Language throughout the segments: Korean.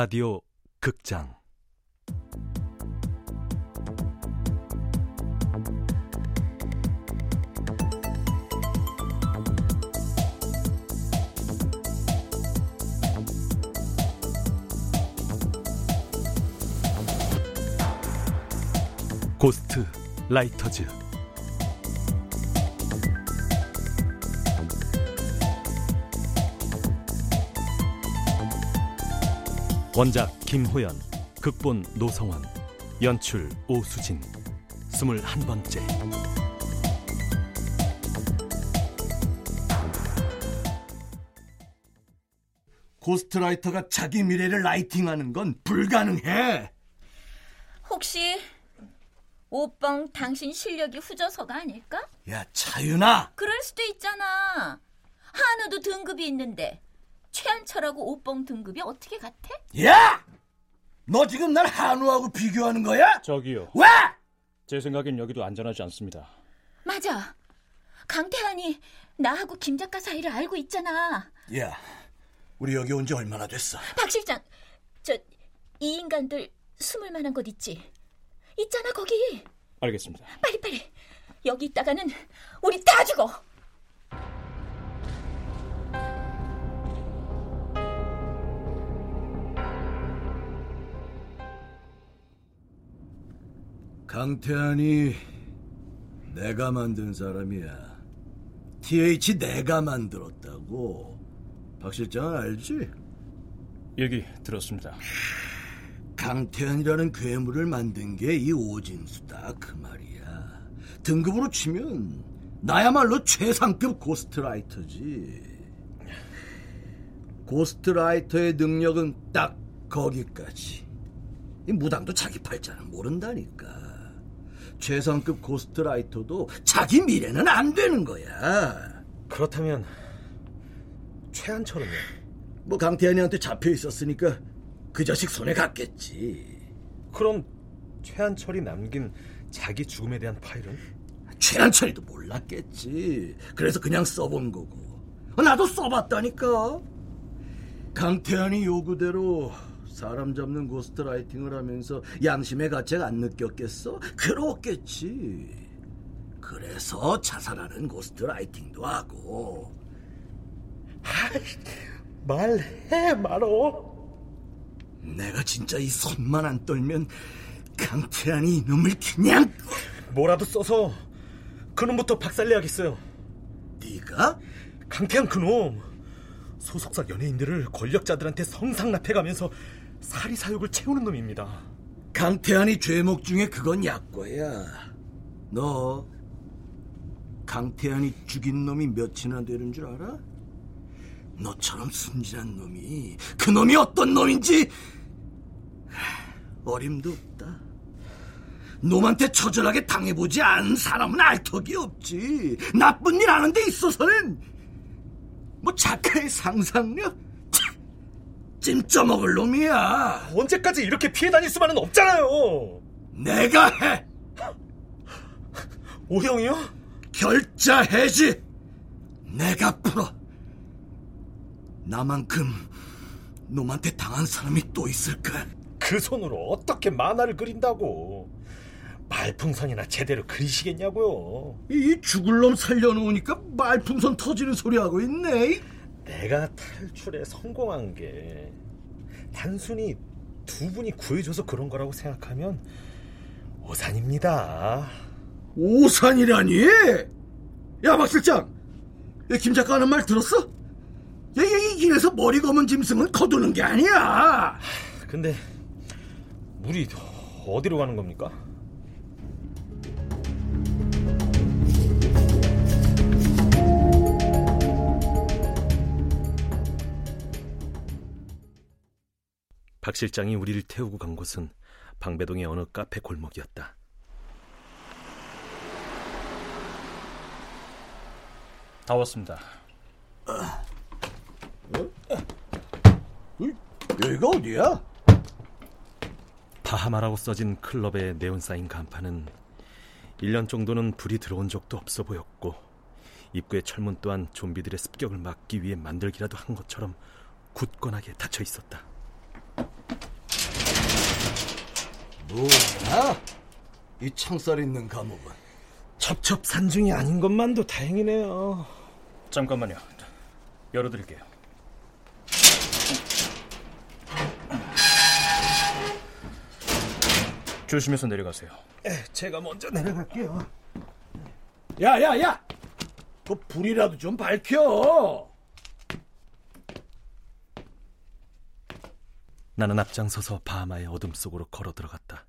라디오 극장. 고스트 라이터즈 원작 김호연 극본 노성원 연출 오수진 스물한 번째 고스트라이터가 자기 미래를 라이팅하는 건 불가능해. 혹시 오뻥 당신 실력이 후져서가 아닐까? 야, 차윤아. 그럴 수도 있잖아. 한우도 등급이 있는데 최한철하고 오뻥 등급이 어떻게 같아? 야! 너 지금 날 한우하고 비교하는 거야? 저기요. 왜? 제 생각엔 여기도 안전하지 않습니다. 맞아. 강태환이 나하고 김 작가 사이를 알고 있잖아. 야, 우리 여기 온 지 얼마나 됐어? 박 실장, 저 이 인간들 숨을 만한 곳 있지? 있잖아 거기. 알겠습니다. 빨리 빨리. 여기 있다가는 우리 다 죽어. 강태환이 내가 만든 사람이야. TH 내가 만들었다고. 박 실장은 알지? 얘기 들었습니다. 강태환이라는 괴물을 만든 게 이 오진수다 그 말이야. 등급으로 치면 나야말로 최상급 ghostwriter지. ghostwriter의 능력은 딱 거기까지. 이 무당도 자기 팔자는 모른다니까. 최상급 ghostwriter도 자기 미래는 안 되는 거야. 그렇다면 최한철은요? 뭐 강태환이한테 잡혀 있었으니까 그 자식 손에 갔겠지. 그럼 최한철이 남긴 자기 죽음에 대한 파일은? 최한철이도 몰랐겠지. 그래서 그냥 써본 거고. 나도 써봤다니까. 강태환이 요구대로 사람 잡는 ghostwriting을 하면서 양심의 가책 안 느꼈겠어? 그렇겠지. 그래서 자살하는 ghostwriting도 하고. 말해 말어. 내가 진짜 이 손만 안 떨면 강태환이 이놈을 그냥 뭐라도 써서 그놈부터 박살내야겠어요. 네가? 강태한 그놈 소속사 연예인들을 권력자들한테 성상납해가면서 사리사욕을 채우는 놈입니다. 강태환이 죄목 중에 그건 약과야. 너 강태환이 죽인 놈이 몇이나 되는 줄 알아? 너처럼 순진한 놈이 그 놈이 어떤 놈인지 어림도 없다. 놈한테 처절하게 당해보지 않은 사람은 알 턱이 없지. 나쁜 일 하는 데 있어서는 뭐 작가의 상상력? 참, 찜쪄먹을 놈이야. 언제까지 이렇게 피해 다닐 수만은 없잖아요. 내가 해. 오형이요? 결자 해지. 내가 풀어. 나만큼 놈한테 당한 사람이 또 있을까? 그 손으로 어떻게 만화를 그린다고? 말풍선이나 제대로 그리시겠냐고요? 이 죽을 놈 살려놓으니까 말풍선 터지는 소리 하고 있네. 내가 탈출에 성공한 게 단순히 두 분이 구해줘서 그런 거라고 생각하면 오산입니다. 오산이라니? 야, 박 실장. 야, 김 작가 하는 말 들었어? 야, 이 길에서 머리 검은 짐승은 거두는 게 아니야. 근데 우리 어디로 가는 겁니까? 박 실장이 우리를 태우고 간 곳은 방배동의 어느 카페 골목이었다. 다 왔습니다. 여기가 어디야? 바하마라고 써진 클럽의 네온 사인 간판은 1년 정도는 불이 들어온 적도 없어 보였고 입구의 철문 또한 좀비들의 습격을 막기 위해 만들기라도 한 것처럼 굳건하게 닫혀 있었다. 뭐야? 이 창살 있는 감옥은 첩첩산중이 아닌 것만도 다행이네요. 잠깐만요. 열어드릴게요. 조심해서 내려가세요. 제가 먼저 내려갈게요. 야 야 야! 그 불이라도 좀 밝혀. 나는 앞장서서 바하마의 어둠 속으로 걸어 들어갔다.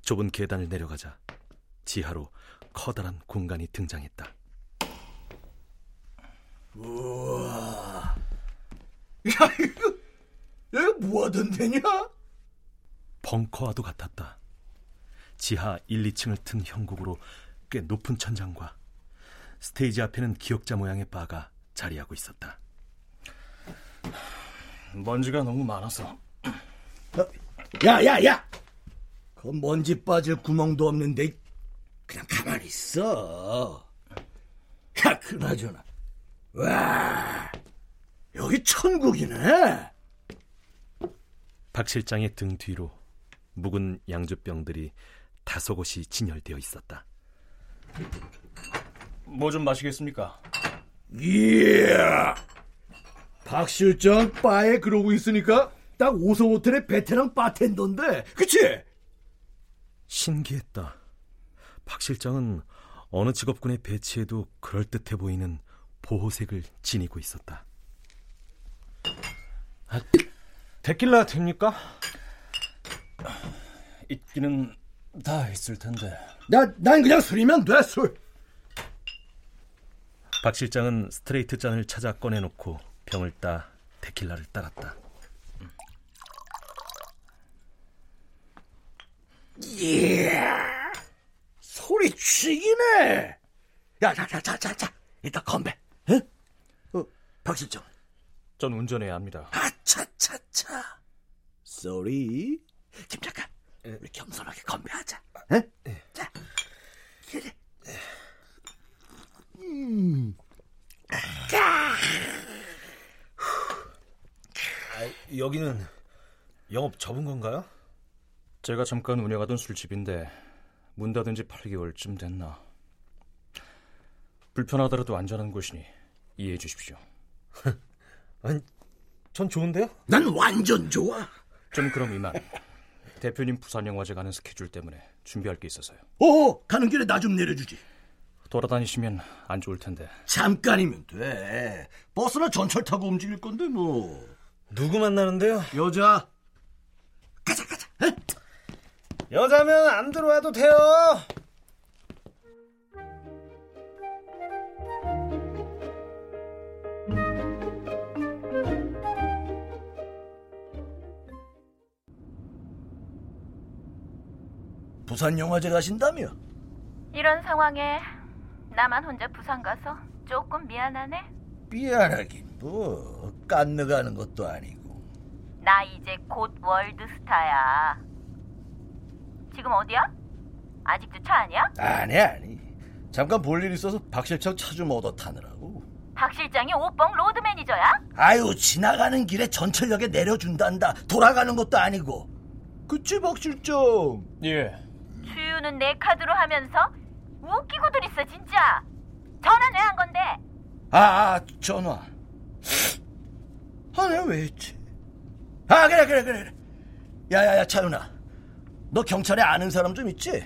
좁은 계단을 내려가자 지하로 커다란 공간이 등장했다. 야 이거 여기 뭐 하던 데냐? 벙커와도 같았다. 지하 1, 2층을 튼 형국으로 꽤 높은 천장과 스테이지 앞에는 기억자 모양의 바가 자리하고 있었다. 먼지가 너무 많아서 야 야 야! 그 먼지 빠질 구멍도 없는데 그냥 가만히 있어. 야 그나저나 와 여기 천국이네. 박 실장의 등 뒤로 묵은 양주병들이 다섯 곳이 진열되어 있었다. 뭐 좀 마시겠습니까? 이야. 박 실장 바에 그러고 있으니까 딱 오성 호텔의 베테랑 바텐더인데, 그치? 신기했다. 박 실장은 어느 직업군에 배치해도 그럴듯해 보이는 보호색을 지니고 있었다. 데킬라 됩니까? 있기는 다 있을 텐데. 나, 난 그냥 술이면 돼, 술. 박 실장은 스트레이트 잔을 찾아 꺼내놓고 병을 따 데킬라를 따랐다. 이야, 소리 죽이네. 야, 자, 자, 자, 자, 자. 이따 건배. 응? 어, 박 실장. 전 운전해야 합니다. 아 차 차 차. 쏘리. 김 작가, 우리 겸손하게 건배하자. 응? 자, 그래. 음. 여기는 영업 접은 건가요? 제가 잠깐 운영하던 술집인데 문 닫은 지 8개월쯤 됐나. 불편하더라도 안전한 곳이니 이해해 주십시오. 아니, 전 좋은데요? 난 완전 좋아. 좀 그럼 이만. 대표님 부산 영화제 가는 스케줄 때문에 준비할 게 있어서요. 오, 가는 길에 나 좀 내려주지. 돌아다니시면 안 좋을 텐데. 잠깐이면 돼. 버스나 전철 타고 움직일 건데 뭐. 누구 만나는데요? 여자. 가자? 여자면 안 들어와도 돼요. 부산 영화제 가신다며? 이런 상황에 나만 혼자 부산 가서 조금 미안하네. 미안하긴 뭐 깐느 가는 것도 아니고. 나 이제 곧 월드스타야. 지금 어디야? 아직도 차 아니야? 아니 아니. 잠깐 볼 일 있어서 박 실장 차 좀 얻어 타느라고. 박 실장이 오뻥 로드 매니저야? 아유 지나가는 길에 전철역에 내려준단다. 돌아가는 것도 아니고. 그치 박 실장? 예. 주유는 내 카드로 하면서 웃기고들 있어 진짜. 전화는 왜 한 건데? 아, 아 전화. 아 내가 왜 했지? 아 그래 그래 그래. 그래. 야야야 차윤아. 너 경찰에 아는 사람 좀 있지?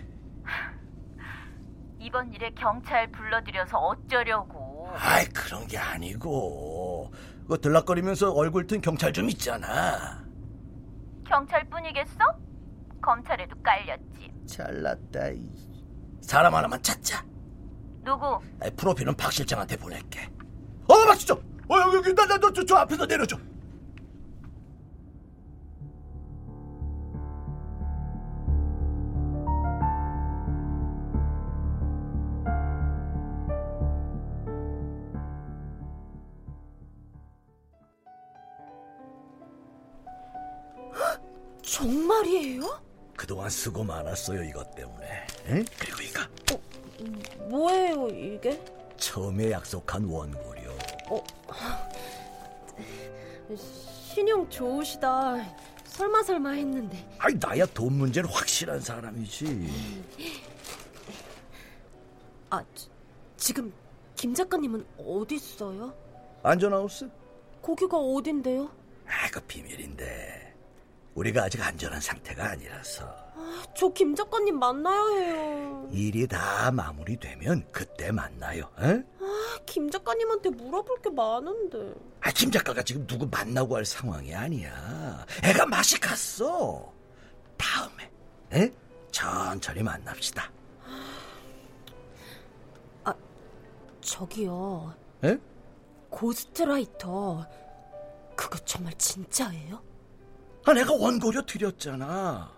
이번 일에 경찰 불러들여서 어쩌려고. 아이 그런 게 아니고 그 들락거리면서 얼굴 튼 경찰 좀 있잖아 경찰뿐이겠어? 검찰에도 깔렸지. 잘났다 이. 사람 하나만 찾자 누구? 아이, 프로필은 박 실장한테 보낼게 어 박 실장 어 여기 여기 나나저 저 앞에서 내려줘 정말이에요? 그동안 수고 많았어요 이것 때문에 응? 그리고 이거 뭐예요 이게? 처음에 약속한 원고료 신용 좋으시다. 설마 설마 했는데. 아이 나야 돈 문제는 확실한 사람이지. 아, 지- 지금 김 작가님은 어디 있어요? 안전하우스? 거기가 어딘데요? 아, 그 비밀인데. 우리가 아직 안전한 상태가 아니라서. 저김 작가님 만나야 해요. 일이 다 마무리되면 그때 만나요. 어? 아, 김 작가님한테 물어볼 게 많은데. 아, 김 작가가 지금 누구 만나고 할 상황이 아니야. 애가 맛이 갔어. 다음에, 에? 천천히 만납시다. 저기요. 에? 고스트라이터. 그거 정말 진짜예요? 아, 내가 원고료 드렸잖아.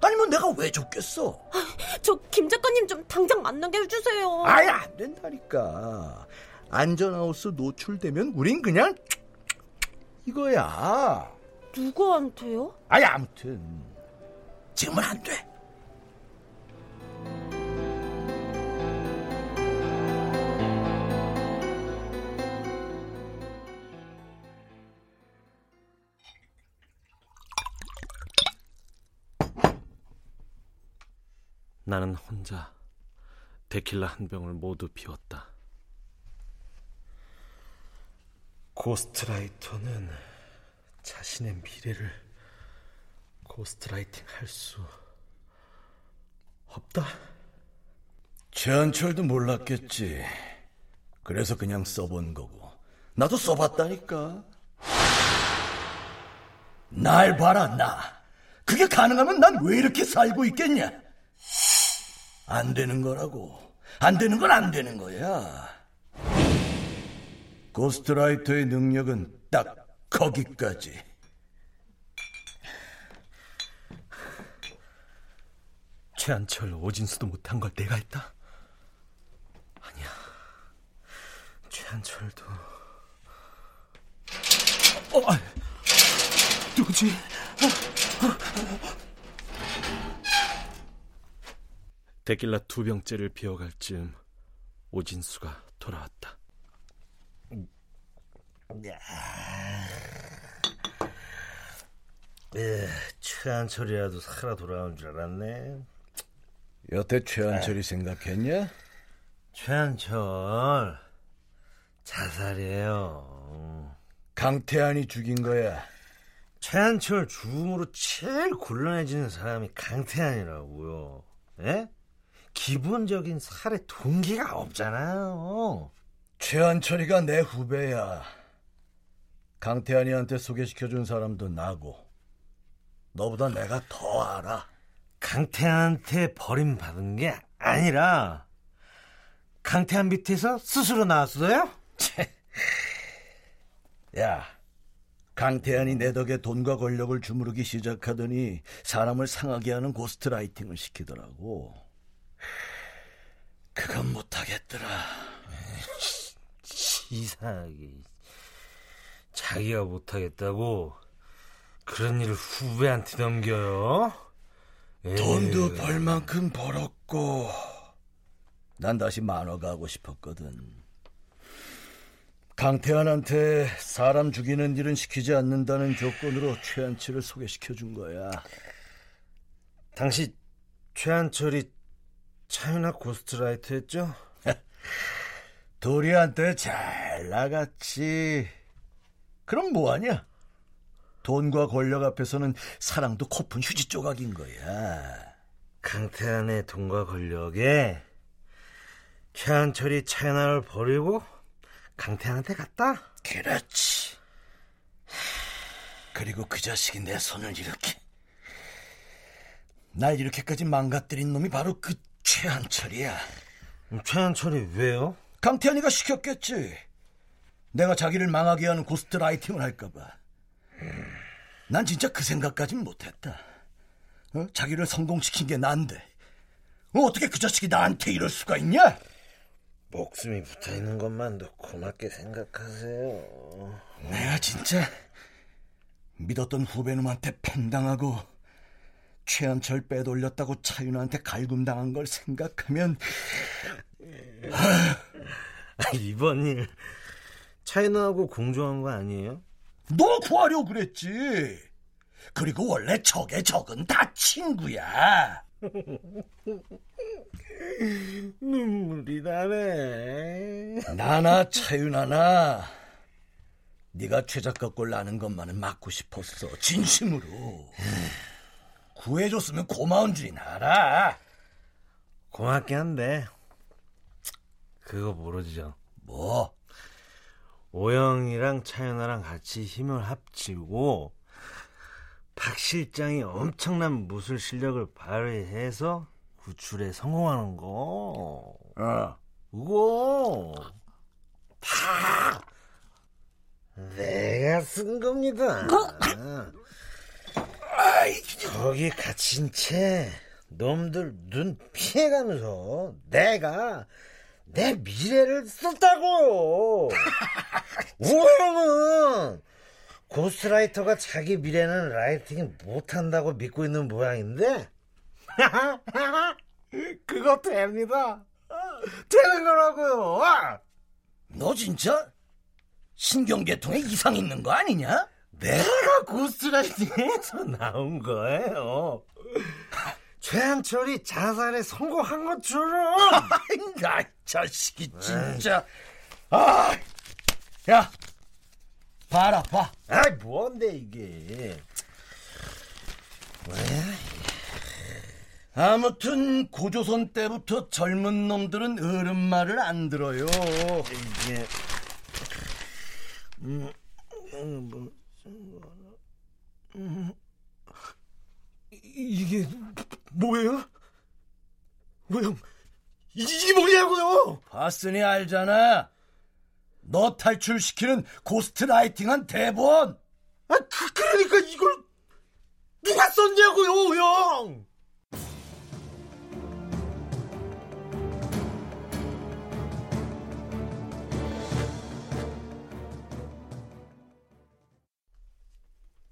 아니면 내가 왜 줬겠어? 저김 작가님 좀 당장 만나게 해주세요. 아예 안 된다니까. 안전하우스 노출되면 우린 그냥 이거야. 누구한테요? 아예 아무튼 지금은 안 돼. 나는 혼자 데킬라 한 병을 모두 비웠다. ghostwriter는 자신의 미래를 ghostwriting 할 수 없다. 최한철도 몰랐겠지. 그래서 그냥 써본 거고. 나도 써봤다니까. 날 봐라, 나. 그게 가능하면 난 왜 이렇게 살고 있겠냐? 안 되는 거라고. 안 되는 건 안 되는 거야. 고스트라이터의 능력은 딱 거기까지. 최한철, 오진수도 못한 걸 내가 했다? 아니야. 최한철도. 어, 아, 누구지? 데킬라 두 병째를 비워갈 즈음 오진수가 돌아왔다. 에, 최한철이라도 살아 돌아온 줄 알았네. 여태 최한철이 생각했냐? 최한철 자살이에요. 강태환이 죽인 거야. 최한철 죽음으로 제일 곤란해지는 사람이 강태환이라고요. 예? 기본적인 살해 동기가 없잖아요. 최한철이가 내 후배야. 강태환이한테 소개시켜준 사람도 나고. 너보다 내가 더 알아. 강태한테 버림받은 게 아니라 강태한 밑에서 스스로 나왔어요? 야, 강태환이 내 덕에 돈과 권력을 주무르기 시작하더니 사람을 상하게 하는 고스트라이팅을 시키더라고. 그건 못하겠더라. 이상하게 자기가 못하겠다고 그런 일을 후배한테 넘겨요? 에이, 돈도 벌 만큼 벌었고 난 다시 만화가 하고 싶었거든. 강태환한테 사람 죽이는 일은 시키지 않는다는 조건으로 최한치를 소개시켜 준 거야. 당시 최한철이 차이나 고스트라이트였죠? 도리한테 잘 나갔지. 그럼 뭐하냐? 돈과 권력 앞에서는 사랑도 코푼 휴지 조각인 거야. 강태한의 돈과 권력에 최한철이 차이나를 버리고 강태한한테 갔다? 그렇지. 그리고 그 자식이 내 손을 이렇게 날 이렇게까지 망가뜨린 놈이 바로 그 최한철이야. 음, 최한철이 왜요? 강태환이가 시켰겠지. 내가 자기를 망하게 하는 고스트 라이팅을 할까봐. 난 진짜 그 생각까진 못했다. 어? 자기를 성공시킨 게 난데 어, 어떻게 그 자식이 나한테 이럴 수가 있냐? 목숨이 붙어 있는 것만도 고맙게 생각하세요. 내가 진짜 믿었던 후배놈한테 팽당하고 최한철 빼돌렸다고 차윤아한테 갈굼당한 걸 생각하면 아, 이번 일 차이나하고 공조한 거 아니에요? 너 구하려고 그랬지. 그리고 원래 적의 적은 다 친구야. 눈물이 나네. 나나 차윤아나 네가 최 작가 꼴 나는 것만은 막고 싶었어. 진심으로. 구해줬으면 고마운 줄이 알아. 고맙긴 한데 그거 모르죠. 뭐? 오영이랑 차연아랑 같이 힘을 합치고 박 실장이 엄청난 무술 실력을 발휘해서 구출에 성공하는 거. 어. 그거 다 내가 쓴 겁니다. 거기 갇힌 채 놈들 눈 피해가면서 내가 내 미래를 썼다고. 우영은 고스라이터가 자기 미래는 라이팅을 못한다고 믿고 있는 모양인데 그거 됩니다. 되는 거라고요. 너 진짜 신경계통에 이상 있는 거 아니냐? 내가 고스라이팅에서 나온 거예요. 최한철이 자살에 성공한 것처럼. 야, 이 자식이 진짜. 아, 야, 봐라, 봐. 아이 뭔데 이게? 아무튼 고조선 때부터 젊은 놈들은 어른 말을 안 들어요. 이게 음, 음, 뭐, 음, 이게 뭐예요? 왜요? 이게 뭐냐고요? 봤으니 알잖아. 너 탈출시키는 고스트라이팅한 대본. 아, 그, 그러니까 이걸 누가 썼냐고요, 형?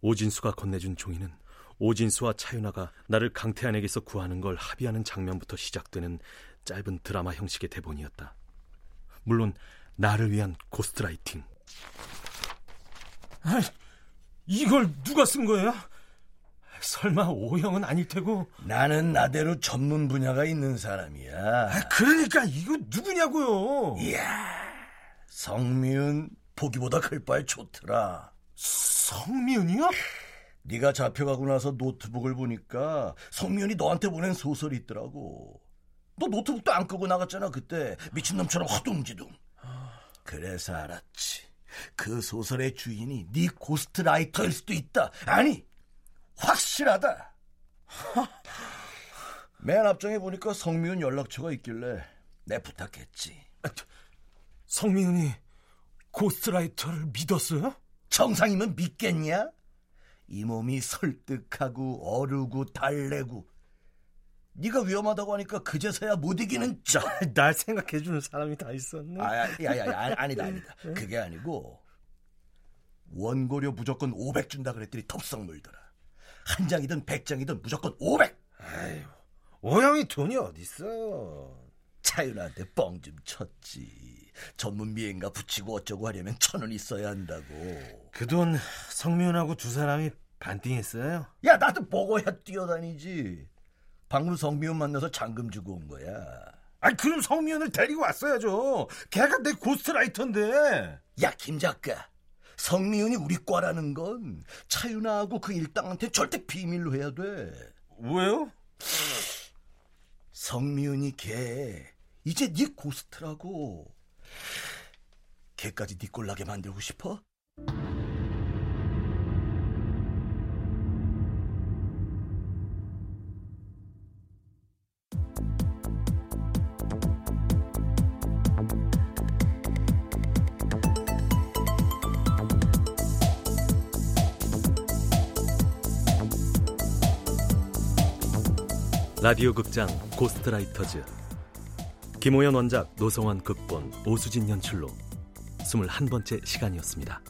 오진수가 건네준 종이는 오진수와 차윤아가 나를 강태한에게서 구하는 걸 합의하는 장면부터 시작되는 짧은 드라마 형식의 대본이었다. 물론 나를 위한 ghostwriting. 아, 이걸 누가 쓴 거예요? 설마 오형은 아닐 테고. 나는 나대로 전문 분야가 있는 사람이야. 그러니까 이거 누구냐고요? 이야, 성미은 보기보다 글발이 좋더라. 성미은이요? 네가 잡혀가고 나서 노트북을 보니까 성미은이 너한테 보낸 소설이 있더라고. 너 노트북도 안 끄고 나갔잖아 그때 미친놈처럼 허둥지둥. 그래서 알았지. 그 소설의 주인이 네 ghostwriter일 수도 있다. 아니, 확실하다. 맨 앞장에 보니까 성미은 연락처가 있길래 내 부탁했지. 성미은이 고스트라이터를 믿었어요? 정상이면 믿겠냐? 이 몸이 설득하고 어르고 달래고 네가 위험하다고 하니까 그제서야 못 이기는 짜. 날 생각해주는 사람이 다 있었네. 아, 야, 야, 야, 야, 아니다, 아니다. 그게 아니고 원고료 무조건 500 준다 그랬더니 덥석 물더라. 한 장이든 백 장이든 무조건 500. 아유, 오형이 돈이 어딨어? 차윤한테 뻥 좀 쳤지. 전문 미행가 붙이고 어쩌고 하려면 천 원 있어야 한다고. 그 돈 성미은하고 두 사람이 반띵했어요? 야, 나도 먹어야 뛰어다니지. 방금 성미연 만나서 잔금 주고 온 거야. 아니 그럼 성미은을 데리고 왔어야죠. 걔가 내 고스트라이터인데. 야, 김 작가. 성미은이 우리 과라는 건 차윤아하고 그 일당한테 절대 비밀로 해야 돼. 왜요? 성미은이 걔 이제 네 고스트라고. 걔까지 네 꼴나게 만들고 싶어? 라디오 극장 고스트라이터즈 김호연 원작 노성환 극본 오수진 연출로 21번째 시간이었습니다.